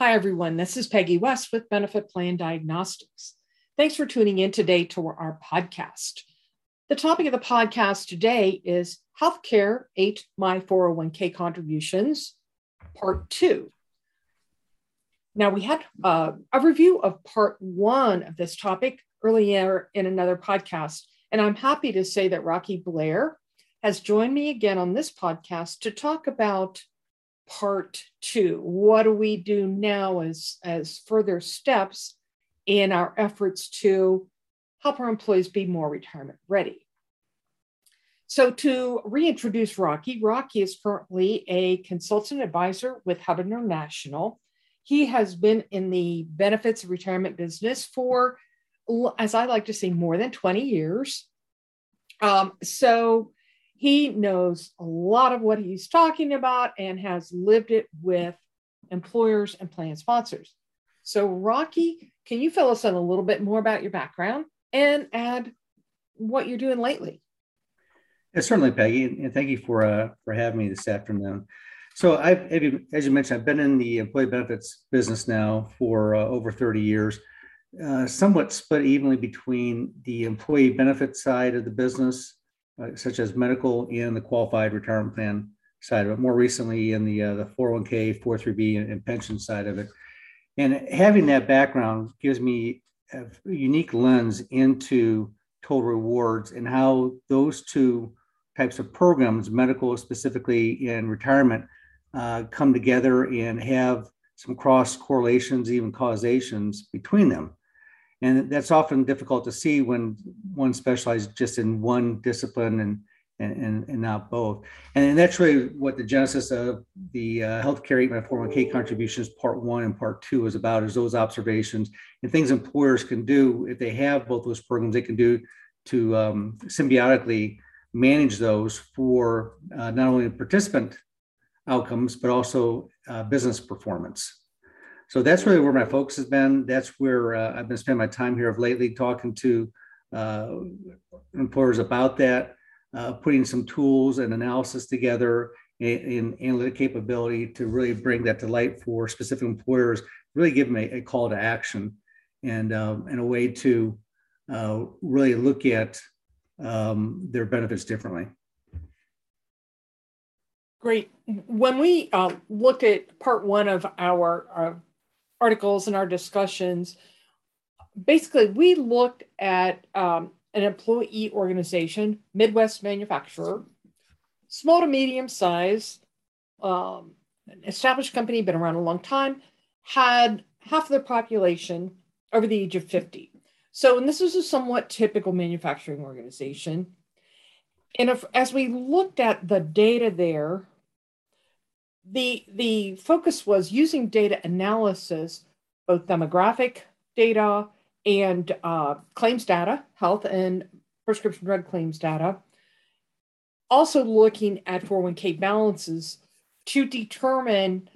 Hi, everyone. This is Peggy West with Benefit Plan Diagnostics. Thanks for tuning in today to our podcast. The topic of the podcast today is Healthcare Ate My 401k Contributions, Part Two. Now, we had uh, a review of Part One of this topic earlier in another podcast, and I'm happy to say that Rocke Blair has joined me again on this podcast to talk about part two. What do we do now as, as further steps in our efforts to help our employees be more retirement ready? So, to reintroduce Rocke, Rocke is currently a consultant advisor with Hub International. He has been in the benefits of retirement business for, as I like to say, more than 20 years. Um, so, he knows a lot of what he's talking about and has lived it with employers and plan sponsors. So, Rocke, can you fill us in a little bit more about your background and add what you're doing lately? Yeah, certainly, Peggy, and thank you for uh, for having me this afternoon. So, I've, as you mentioned, I've been in the employee benefits business now for uh, over 30 years, uh, somewhat split evenly between the employee benefit side of the business uh, such as medical and the qualified retirement plan side of it. More recently, in the uh, the 401k, 403b, and, and pension side of it. And having that background gives me a unique lens into total rewards and how those two types of programs, medical specifically and retirement, uh, come together and have some cross correlations, even causations between them and that's often difficult to see when one specializes just in one discipline and and, and, not both. And, that's really what the genesis of the uh, healthcare ate 401k contributions part one and part two is about is those observations and things employers can do if they have both those programs they can do to um, symbiotically manage those for uh, not only participant outcomes but also uh, business performance so that's really where my focus has been. That's where uh, I've been spending my time here of lately, talking to uh, employers about that, uh, putting some tools and analysis together in, analytic capability to really bring that to light for specific employers, really give them a, a call to action and, um, and a way to uh, really look at um, their benefits differently. Great. When we uh, looked at part one of our, our articles and our discussions, basically we looked at um, an employee organization, Midwest manufacturer, small to medium size, um, established company, been around a long time, had half of their population over the age of 50. So, and this was a somewhat typical manufacturing organization. And if, as we looked at the data there, the, the focus was using data analysis, both demographic data and uh, claims data, health and prescription drug claims data. Also looking at 401k balances to determine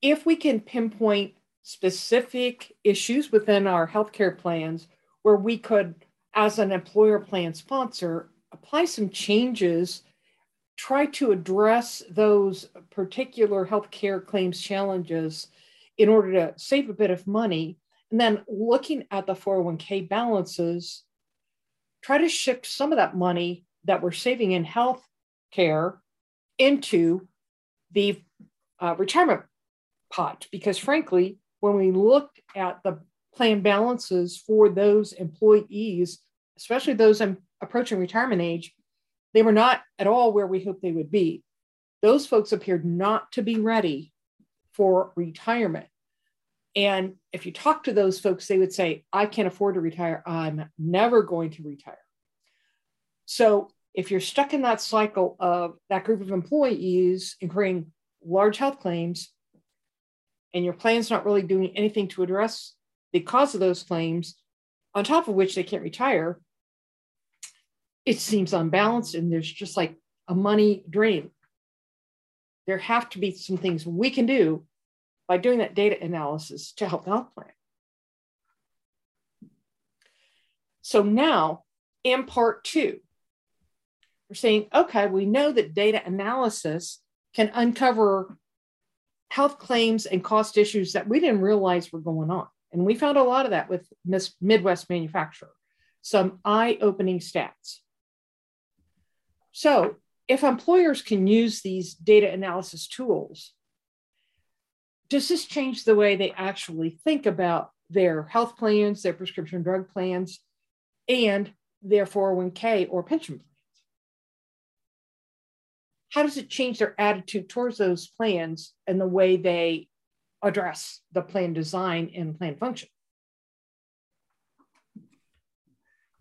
if we can pinpoint specific issues within our healthcare plans where we could, as an employer plan sponsor, apply some changes try to address those particular healthcare claims challenges in order to save a bit of money. And then looking at the 401k balances, try to shift some of that money that we're saving in health care into the uh, retirement pot. Because frankly, when we looked at the plan balances for those employees, especially those approaching retirement age, they were not at all where we hoped they would be. Those folks appeared not to be ready for retirement. And if you talk to those folks, they would say, I can't afford to retire. I'm never going to retire. So if you're stuck in that cycle of that group of employees incurring large health claims, and your plan's not really doing anything to address the cause of those claims, on top of which they can't retire, it seems unbalanced and there's just like a money drain. There have to be some things we can do by doing that data analysis to help the health plan. So now in part two, we're saying, okay, we know that data analysis can uncover health claims and cost issues that we didn't realize were going on. And we found a lot of that with Midwest Manufacturer, some eye opening stats. So, if employers can use these data analysis tools, does this change the way they actually think about their health plans, their prescription drug plans, and their 401k or pension plans? How does it change their attitude towards those plans and the way they address the plan design and plan function?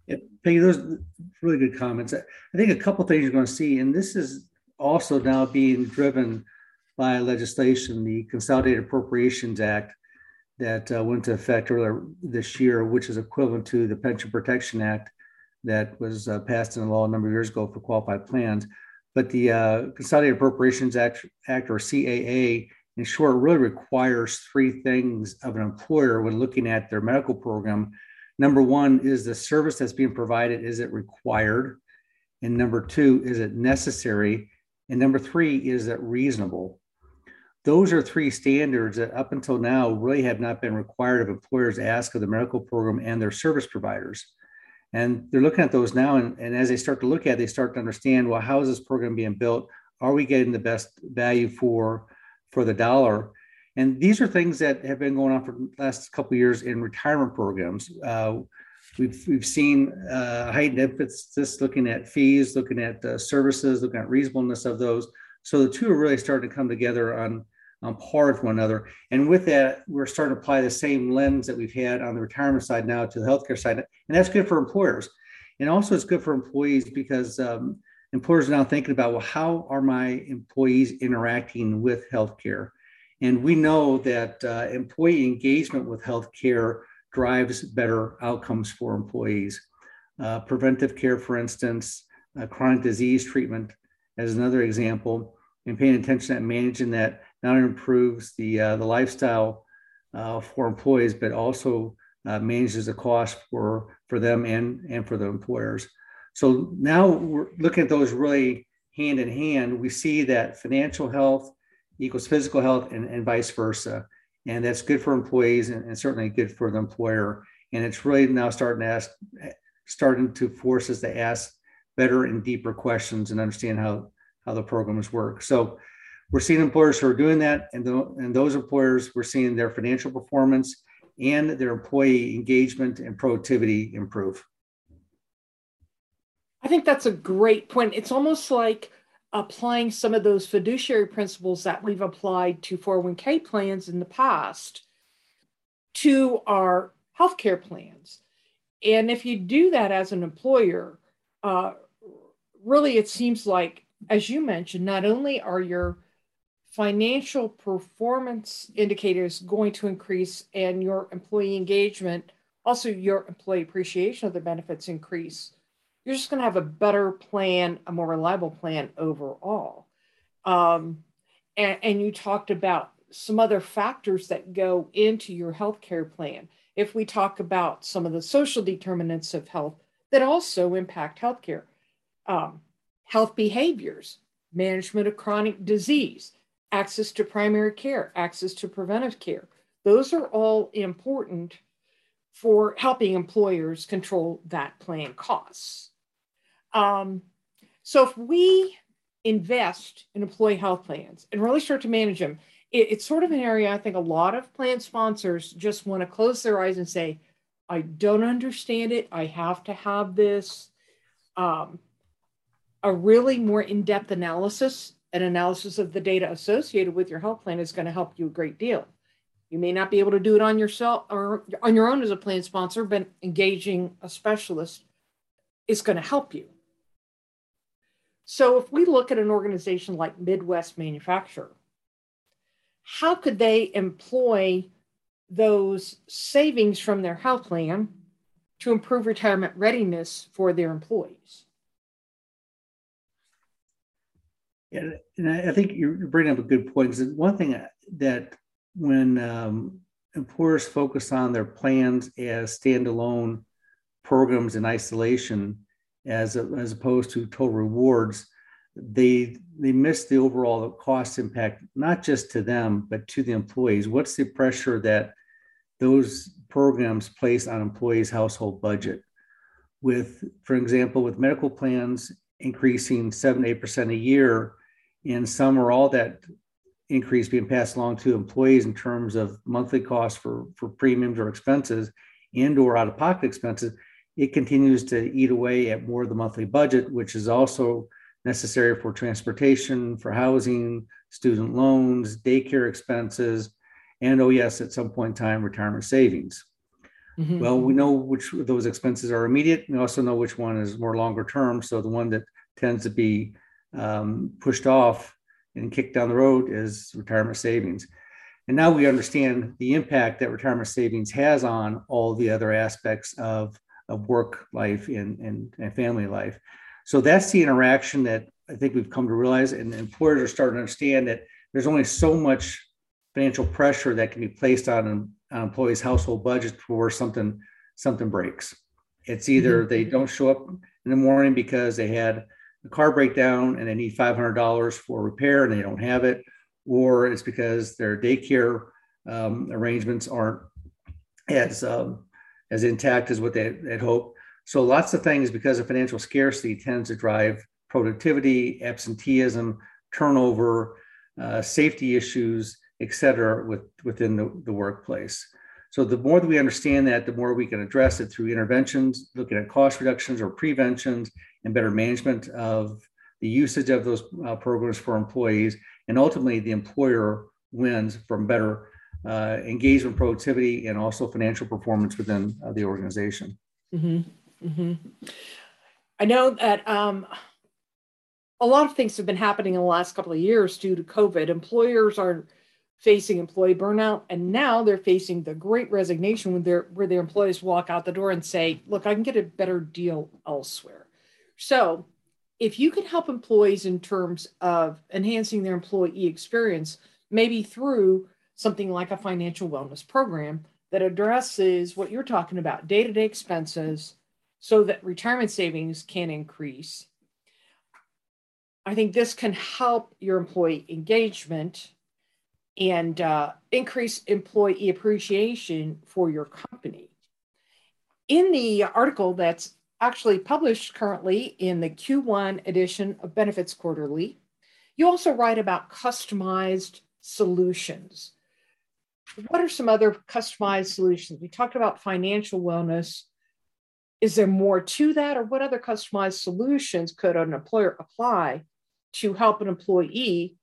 Yeah, Those really good comments. I think a couple things you're going to see, and this is also now being driven by legislation, the Consolidated Appropriations Act that uh, went into effect earlier this year, which is equivalent to the Pension Protection Act that was uh, passed into law a number of years ago for qualified plans. But the uh, Consolidated Appropriations Act, Act, or CAA, in short, really requires three things of an employer when looking at their medical program. Number one is the service that's being provided, is it required? And number two, is it necessary? And number three, is it reasonable? Those are three standards that up until now really have not been required of employers ask of the medical program and their service providers. And they're looking at those now. And, and as they start to look at it, they start to understand, well, how is this program being built? Are we getting the best value for, for the dollar? And these are things that have been going on for the last couple of years in retirement programs. Uh, we've, we've seen uh, heightened emphasis looking at fees, looking at uh, services, looking at reasonableness of those. So the two are really starting to come together on on par with one another. And with that, we're starting to apply the same lens that we've had on the retirement side now to the healthcare side. And that's good for employers. And also, it's good for employees because um, employers are now thinking about, well, how are my employees interacting with healthcare? And we know that uh, employee engagement with healthcare drives better outcomes for employees. Uh, preventive care, for instance, uh, chronic disease treatment, as another example, and paying attention and managing that not only improves the uh, the lifestyle uh, for employees, but also uh, manages the cost for for them and and for the employers. So now we're looking at those really hand in hand. We see that financial health equals physical health and, and vice versa. And that's good for employees and, and certainly good for the employer. And it's really now starting to ask, starting to force us to ask better and deeper questions and understand how, how the programs work. So we're seeing employers who are doing that, and, the, and those employers, we're seeing their financial performance and their employee engagement and productivity improve. I think that's a great point. It's almost like applying some of those fiduciary principles that we've applied to 401k plans in the past to our healthcare plans. And if you do that as an employer, uh, really it seems like, as you mentioned, not only are your financial performance indicators going to increase and your employee engagement, also your employee appreciation of the benefits increase, you're just going to have a better plan, a more reliable plan overall. Um, and, and you talked about some other factors that go into your healthcare plan. If we talk about some of the social determinants of health that also impact healthcare, um, health behaviors, management of chronic disease, access to primary care, access to preventive care. Those are all important for helping employers control that plan costs. Um, so if we invest in employee health plans and really start to manage them, it, it's sort of an area I think a lot of plan sponsors just want to close their eyes and say, I don't understand it. I have to have this. Um, a really more in-depth analysis an analysis of the data associated with your health plan is going to help you a great deal. You may not be able to do it on yourself or on your own as a plan sponsor, but engaging a specialist is going to help you. So if we look at an organization like Midwest Manufacturer, how could they employ those savings from their health plan to improve retirement readiness for their employees? Yeah, and I, think you're bringing up a good point. Because one thing that when um, employers focus on their plans as standalone programs in isolation, as a, as opposed to total rewards, they they miss the overall cost impact, not just to them, but to the employees. What's the pressure that those programs place on employees' household budget? With, for example, with medical plans increasing seven, eight percent a year, and some or all that increase being passed along to employees in terms of monthly costs for, for premiums or expenses and or out-of-pocket expenses, it continues to eat away at more of the monthly budget, which is also necessary for transportation, for housing, student loans, daycare expenses, and oh yes, at some point in time, retirement savings. Mm-hmm. Well, we know which of those expenses are immediate. We also know which one is more longer term. So the one that tends to be um, pushed off and kicked down the road is retirement savings. And now we understand the impact that retirement savings has on all the other aspects of, of work life and, and, and family life. So that's the interaction that I think we've come to realize, and employers are starting to understand that there's only so much financial pressure that can be placed on an employee's household budget before something something breaks. It's either mm-hmm. they don't show up in the morning because they had a car breakdown and they need $500 for repair and they don't have it, or it's because their daycare um, arrangements aren't as um, as intact as what they had hoped. So lots of things because of financial scarcity tends to drive productivity, absenteeism, turnover, uh, safety issues, et cetera, with, within the, the workplace. So the more that we understand that, the more we can address it through interventions, looking at cost reductions or preventions and better management of the usage of those uh, programs for employees. And ultimately, the employer wins from better uh, engagement, productivity, and also financial performance within uh, the organization. Mm-hmm. Mm-hmm. I know that um, a lot of things have been happening in the last couple of years due to COVID. Employers are facing employee burnout, and now they're facing the great resignation when where their employees walk out the door and say, "Look, I can get a better deal elsewhere." So, if you can help employees in terms of enhancing their employee experience, maybe through something like a financial wellness program that addresses what you're talking about day-to-day expenses so that retirement savings can increase. I think this can help your employee engagement and uh, increase employee appreciation for your company. In the article that's actually published currently in the Q1 edition of Benefits Quarterly, you also write about customized solutions. What are some other customized solutions? We talked about financial wellness. Is there more to that or what other customized solutions could an employer apply to help an employee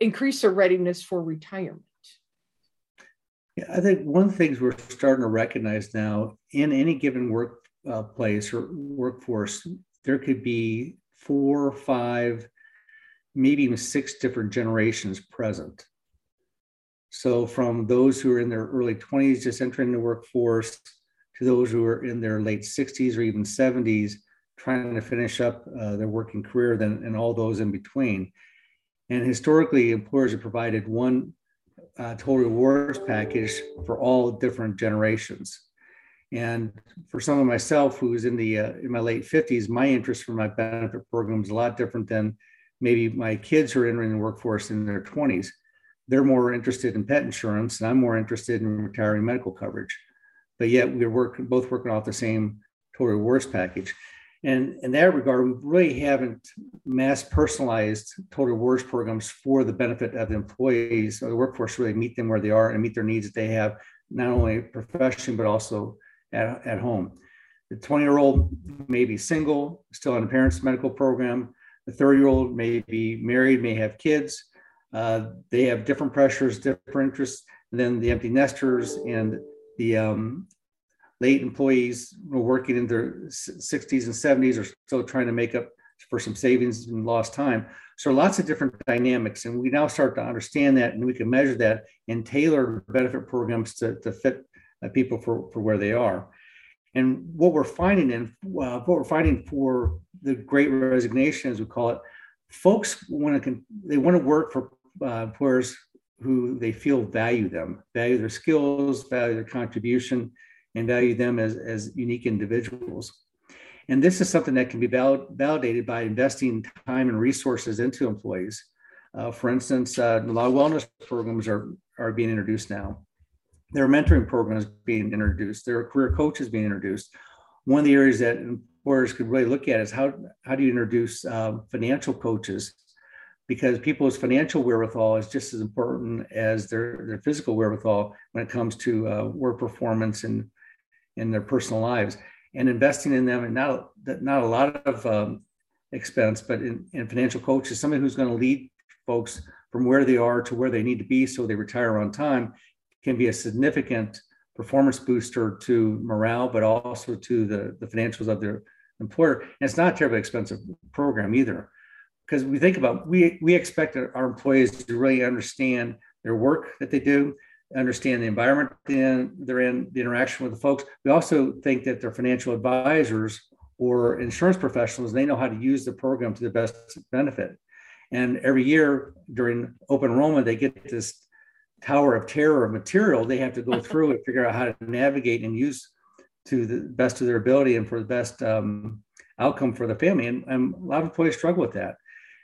increase their readiness for retirement? Yeah, i think one of the things we're starting to recognize now in any given workplace uh, or workforce there could be four five maybe even six different generations present so from those who are in their early 20s just entering the workforce to those who are in their late 60s or even 70s trying to finish up uh, their working career then and all those in between. And historically employers have provided one uh, total rewards package for all different generations. And for some of myself who was in the uh, in my late 50s my interest for my benefit program is a lot different than maybe my kids who are entering the workforce in their 20s they're more interested in pet insurance and i'm more interested in retiring medical coverage but yet we're working both working off the same total rewards package. And in that regard, we really haven't mass personalized total rewards programs for the benefit of the employees or the workforce really meet them where they are and meet their needs that they have, not only profession, but also at, at home. The 20 year old may be single, still on a parent's medical program. The 30 year old may be married, may have kids. Uh, they have different pressures, different interests than the empty nesters and the um, late employees working in their 60s and 70s are still trying to make up for some savings and lost time. So lots of different dynamics, and we now start to understand that, and we can measure that and tailor benefit programs to, to fit uh, people for, for where they are. And what we're finding, and uh, what we're finding for the Great Resignation, as we call it, folks want to they want to work for uh, employers who they feel value them, value their skills, value their contribution, and value them as, as unique individuals. And this is something that can be valid, validated by investing time and resources into employees. Uh, for instance, uh, a lot of wellness programs are, are being introduced now. There are mentoring programs being introduced. There are career coaches being introduced. One of the areas that employers could really look at is how, how do you introduce um, financial coaches? Because people's financial wherewithal is just as important as their, their physical wherewithal when it comes to uh, work performance and in their personal lives. And investing in them, and not, not a lot of um, expense, but in, in financial coaches, somebody who's going to lead folks from where they are to where they need to be so they retire on time can be a significant performance booster to morale, but also to the, the financials of their employer. And it's not a terribly expensive program either. Because we think about we we expect our employees to really understand their work that they do, understand the environment they're in, they're in, the interaction with the folks. We also think that their financial advisors or insurance professionals, they know how to use the program to the best benefit. And every year during open enrollment, they get this tower of terror of material they have to go through and figure out how to navigate and use to the best of their ability and for the best um, outcome for the family. And, and, a lot of employees struggle with that.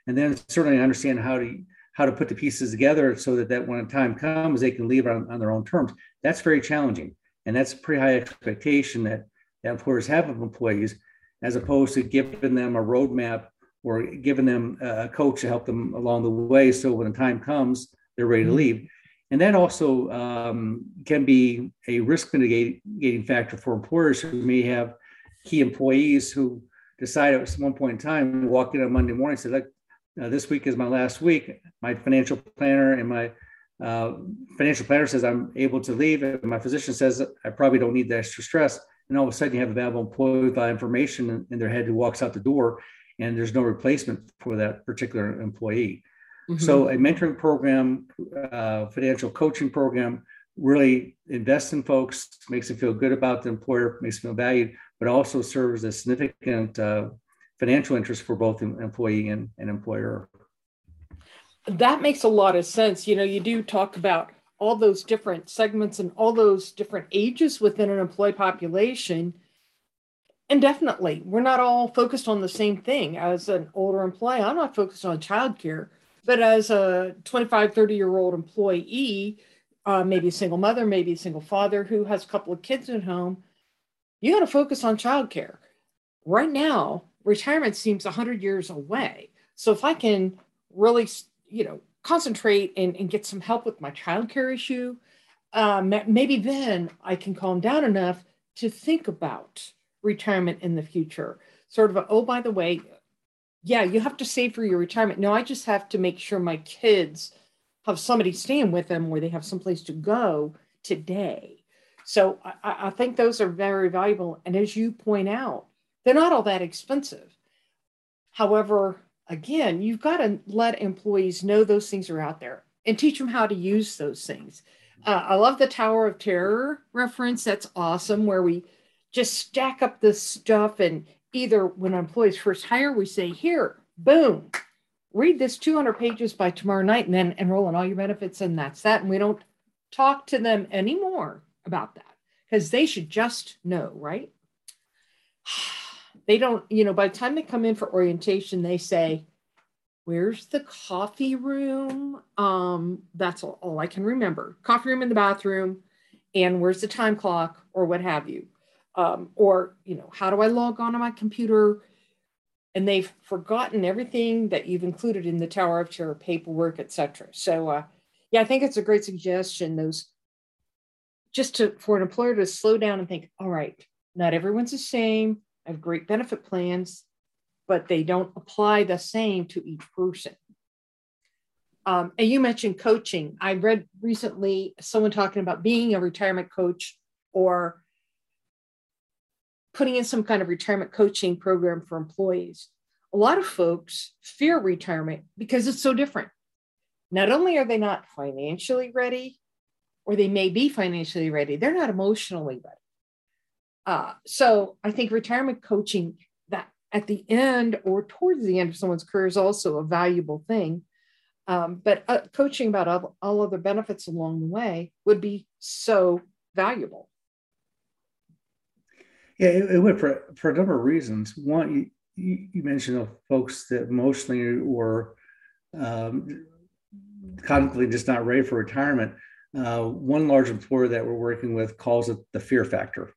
And then certainly understand how to how to put the pieces together so that, that when the time comes, they can leave on, on their own terms. That's very challenging. And that's a pretty high expectation that, that employers have of employees, as opposed to giving them a roadmap or giving them a coach to help them along the way. So when the time comes, they're ready to mm-hmm. leave. And that also um, can be a risk mitigating factor for employers who may have key employees who decide at one point in time, walk in on Monday morning and say, look, uh, this week is my last week. My financial planner and my uh, financial planner says I'm able to leave. And my physician says I probably don't need the extra stress. And all of a sudden, you have a valuable employee with that information in, in their head who walks out the door, and there's no replacement for that particular employee. Mm-hmm. So a mentoring program, uh, financial coaching program really invests in folks, makes them feel good about the employer, makes them feel valued, but also serves a significant uh, financial interest for both employee and, and employer. That makes a lot of sense. You know, you do talk about all those different segments and all those different ages within an employee population. And definitely, we're not all focused on the same thing. As an older employee, I'm not focused on childcare but as a 25, 30 year old employee, uh, maybe a single mother, maybe a single father who has a couple of kids at home, you got to focus on childcare. Right now, retirement seems 100 years away. So if I can really, you know, concentrate and, and get some help with my childcare issue, um, maybe then I can calm down enough to think about retirement in the future. Sort of, a, oh, by the way, yeah, you have to save for your retirement. No, I just have to make sure my kids have somebody staying with them where they have someplace to go today. So I, I think those are very valuable. And as you point out, they're not all that expensive. However, again, you've got to let employees know those things are out there and teach them how to use those things. Uh, I love the Tower of Terror reference. That's awesome, where we just stack up this stuff and either when employees first hire, we say, here, boom, read this 200 pages by tomorrow night and then enroll in all your benefits, and that's that. And we don't talk to them anymore about that because they should just know, right? They don't, you know, by the time they come in for orientation, they say, Where's the coffee room? Um, that's all, all I can remember. Coffee room in the bathroom, and where's the time clock or what have you um, or you know how do i log on to my computer and they've forgotten everything that you've included in the tower of terror paperwork etc so uh, yeah i think it's a great suggestion those just to for an employer to slow down and think all right not everyone's the same have great benefit plans but they don't apply the same to each person um, and you mentioned coaching i read recently someone talking about being a retirement coach or putting in some kind of retirement coaching program for employees. A lot of folks fear retirement because it's so different. Not only are they not financially ready, or they may be financially ready, they're not emotionally ready. Uh, so I think retirement coaching that at the end or towards the end of someone's career is also a valuable thing. Um, but uh, coaching about all, all other benefits along the way would be so valuable. Yeah, it, it would for, for a number of reasons. One, you, you mentioned the folks that emotionally were um, cognitively just not ready for retirement. Uh, one large employer that we're working with calls it the fear factor.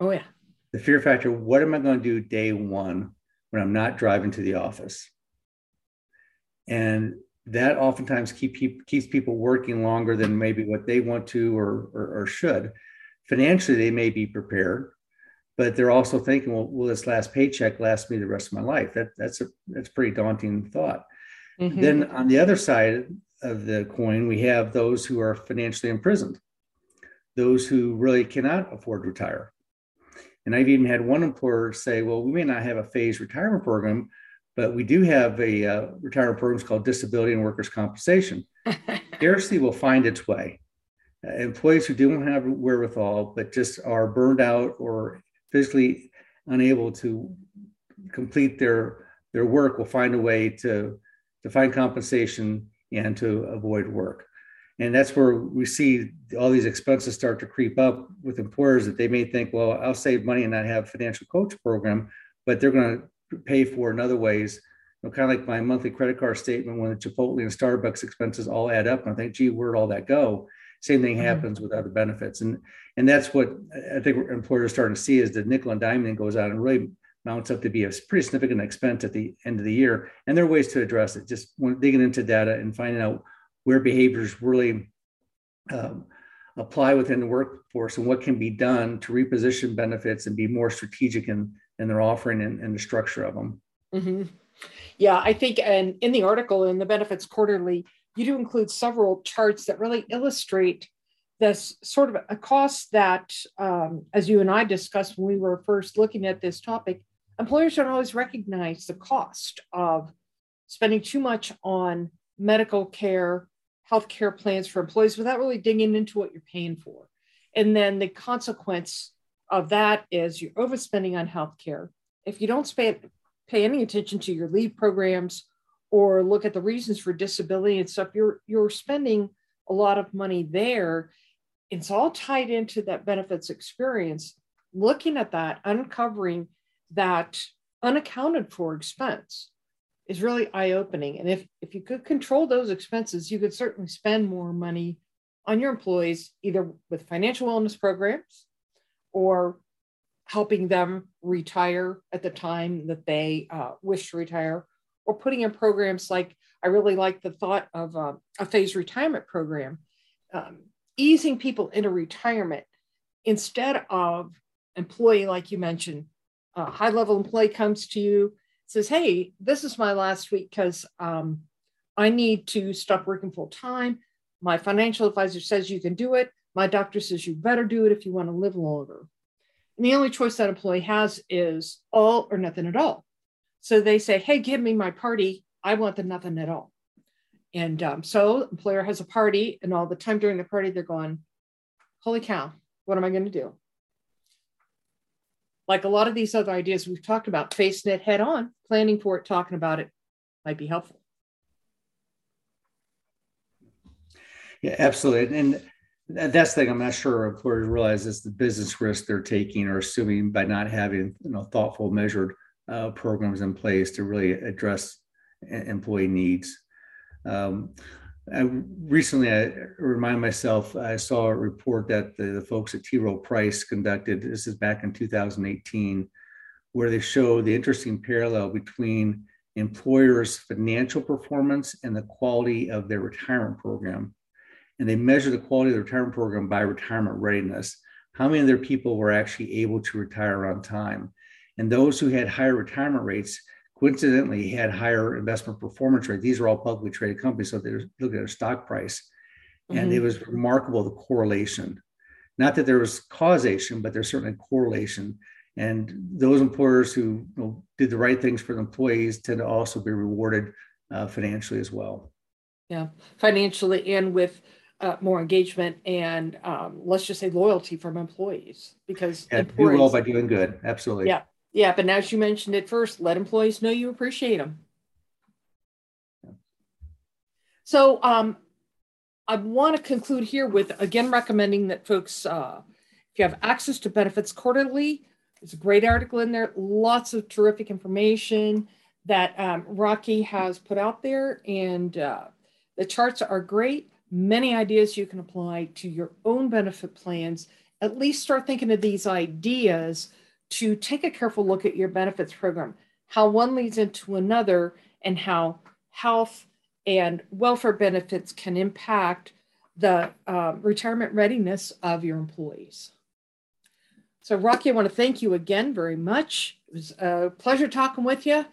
Oh, yeah. The fear factor what am I going to do day one when I'm not driving to the office? And that oftentimes keep, keeps people working longer than maybe what they want to or, or, or should. Financially, they may be prepared, but they're also thinking, well, will this last paycheck last me the rest of my life? That, that's a that's a pretty daunting thought. Mm-hmm. Then on the other side of the coin, we have those who are financially imprisoned, those who really cannot afford to retire. And I've even had one employer say, well, we may not have a phased retirement program, but we do have a uh, retirement program called disability and workers' compensation. Scarcely will find its way. Uh, employees who don't have wherewithal, but just are burned out or physically unable to complete their, their work will find a way to, to find compensation and to avoid work. And that's where we see all these expenses start to creep up with employers that they may think, well, I'll save money and not have a financial coach program, but they're going to pay for in other ways. You know, kind of like my monthly credit card statement when the Chipotle and Starbucks expenses all add up. And I think, gee, where'd all that go? Same thing mm-hmm. happens with other benefits. And and that's what I think employers are starting to see is the nickel and diamond goes out and really mounts up to be a pretty significant expense at the end of the year. And there are ways to address it. Just digging into data and finding out where behaviors really um, apply within the workforce and what can be done to reposition benefits and be more strategic in, in their offering and, and the structure of them. Mm-hmm. Yeah, I think, and in the article in the Benefits Quarterly, you do include several charts that really illustrate this sort of a cost that, um, as you and I discussed when we were first looking at this topic, employers don't always recognize the cost of spending too much on medical care healthcare plans for employees without really digging into what you're paying for. And then the consequence of that is you're overspending on healthcare. If you don't pay, pay any attention to your leave programs or look at the reasons for disability and stuff, you're you're spending a lot of money there. It's all tied into that benefits experience. Looking at that, uncovering that unaccounted for expense is really eye-opening. And if, if you could control those expenses, you could certainly spend more money on your employees, either with financial wellness programs or helping them retire at the time that they uh, wish to retire, or putting in programs like I really like the thought of uh, a phased retirement program, um, easing people into retirement instead of employee, like you mentioned, a high level employee comes to you says, Hey, this is my last week because um, I need to stop working full time. My financial advisor says you can do it. My doctor says you better do it if you want to live longer. And the only choice that employee has is all or nothing at all. So they say, Hey, give me my party. I want the nothing at all. And um, so employer has a party, and all the time during the party, they're going, Holy cow, what am I going to do? Like a lot of these other ideas we've talked about, facing it head on, planning for it, talking about it might be helpful. Yeah, absolutely. And that's the thing I'm not sure employers realize is the business risk they're taking or assuming by not having you know thoughtful, measured uh, programs in place to really address employee needs. Um, I recently I remind myself I saw a report that the, the folks at T. Rowe Price conducted. This is back in 2018, where they show the interesting parallel between employers' financial performance and the quality of their retirement program. And they measure the quality of the retirement program by retirement readiness. How many of their people were actually able to retire on time? And those who had higher retirement rates coincidentally had higher investment performance rate. These are all publicly traded companies, so they're looking at their stock price. Mm-hmm. And it mm-hmm. was remarkable the correlation. Not that there was causation, but there's certainly correlation. And those employers who you know, did the right things for the employees tend to also be rewarded uh, financially as well. Yeah, financially and with uh, more engagement and um, let's just say loyalty from employees because yeah, do well by doing good. Absolutely. Yeah, yeah, but now you mentioned it first, let employees know you appreciate them. So um, I want to conclude here with again recommending that folks, uh, if you have access to benefits quarterly, There's a great article in there, lots of terrific information that um, Rocke has put out there, and uh, the charts are great. Many ideas you can apply to your own benefit plans. At least start thinking of these ideas to take a careful look at your benefits program, how one leads into another, and how health and welfare benefits can impact the uh, retirement readiness of your employees. So, Rocke, I want to thank you again very much. It was a pleasure talking with you.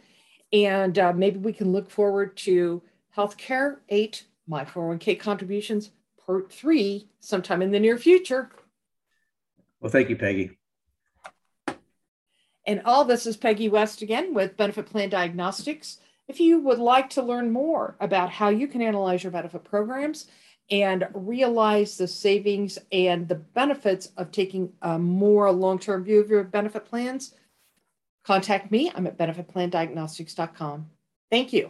And uh, maybe we can look forward to Healthcare Ate, My 401k Contributions, Part 3, sometime in the near future. Well, thank you, Peggy. And all this is Peggy West again with Benefit Plan Diagnostics. If you would like to learn more about how you can analyze your benefit programs and realize the savings and the benefits of taking a more long term view of your benefit plans, contact me. I'm at benefitplandiagnostics.com. Thank you.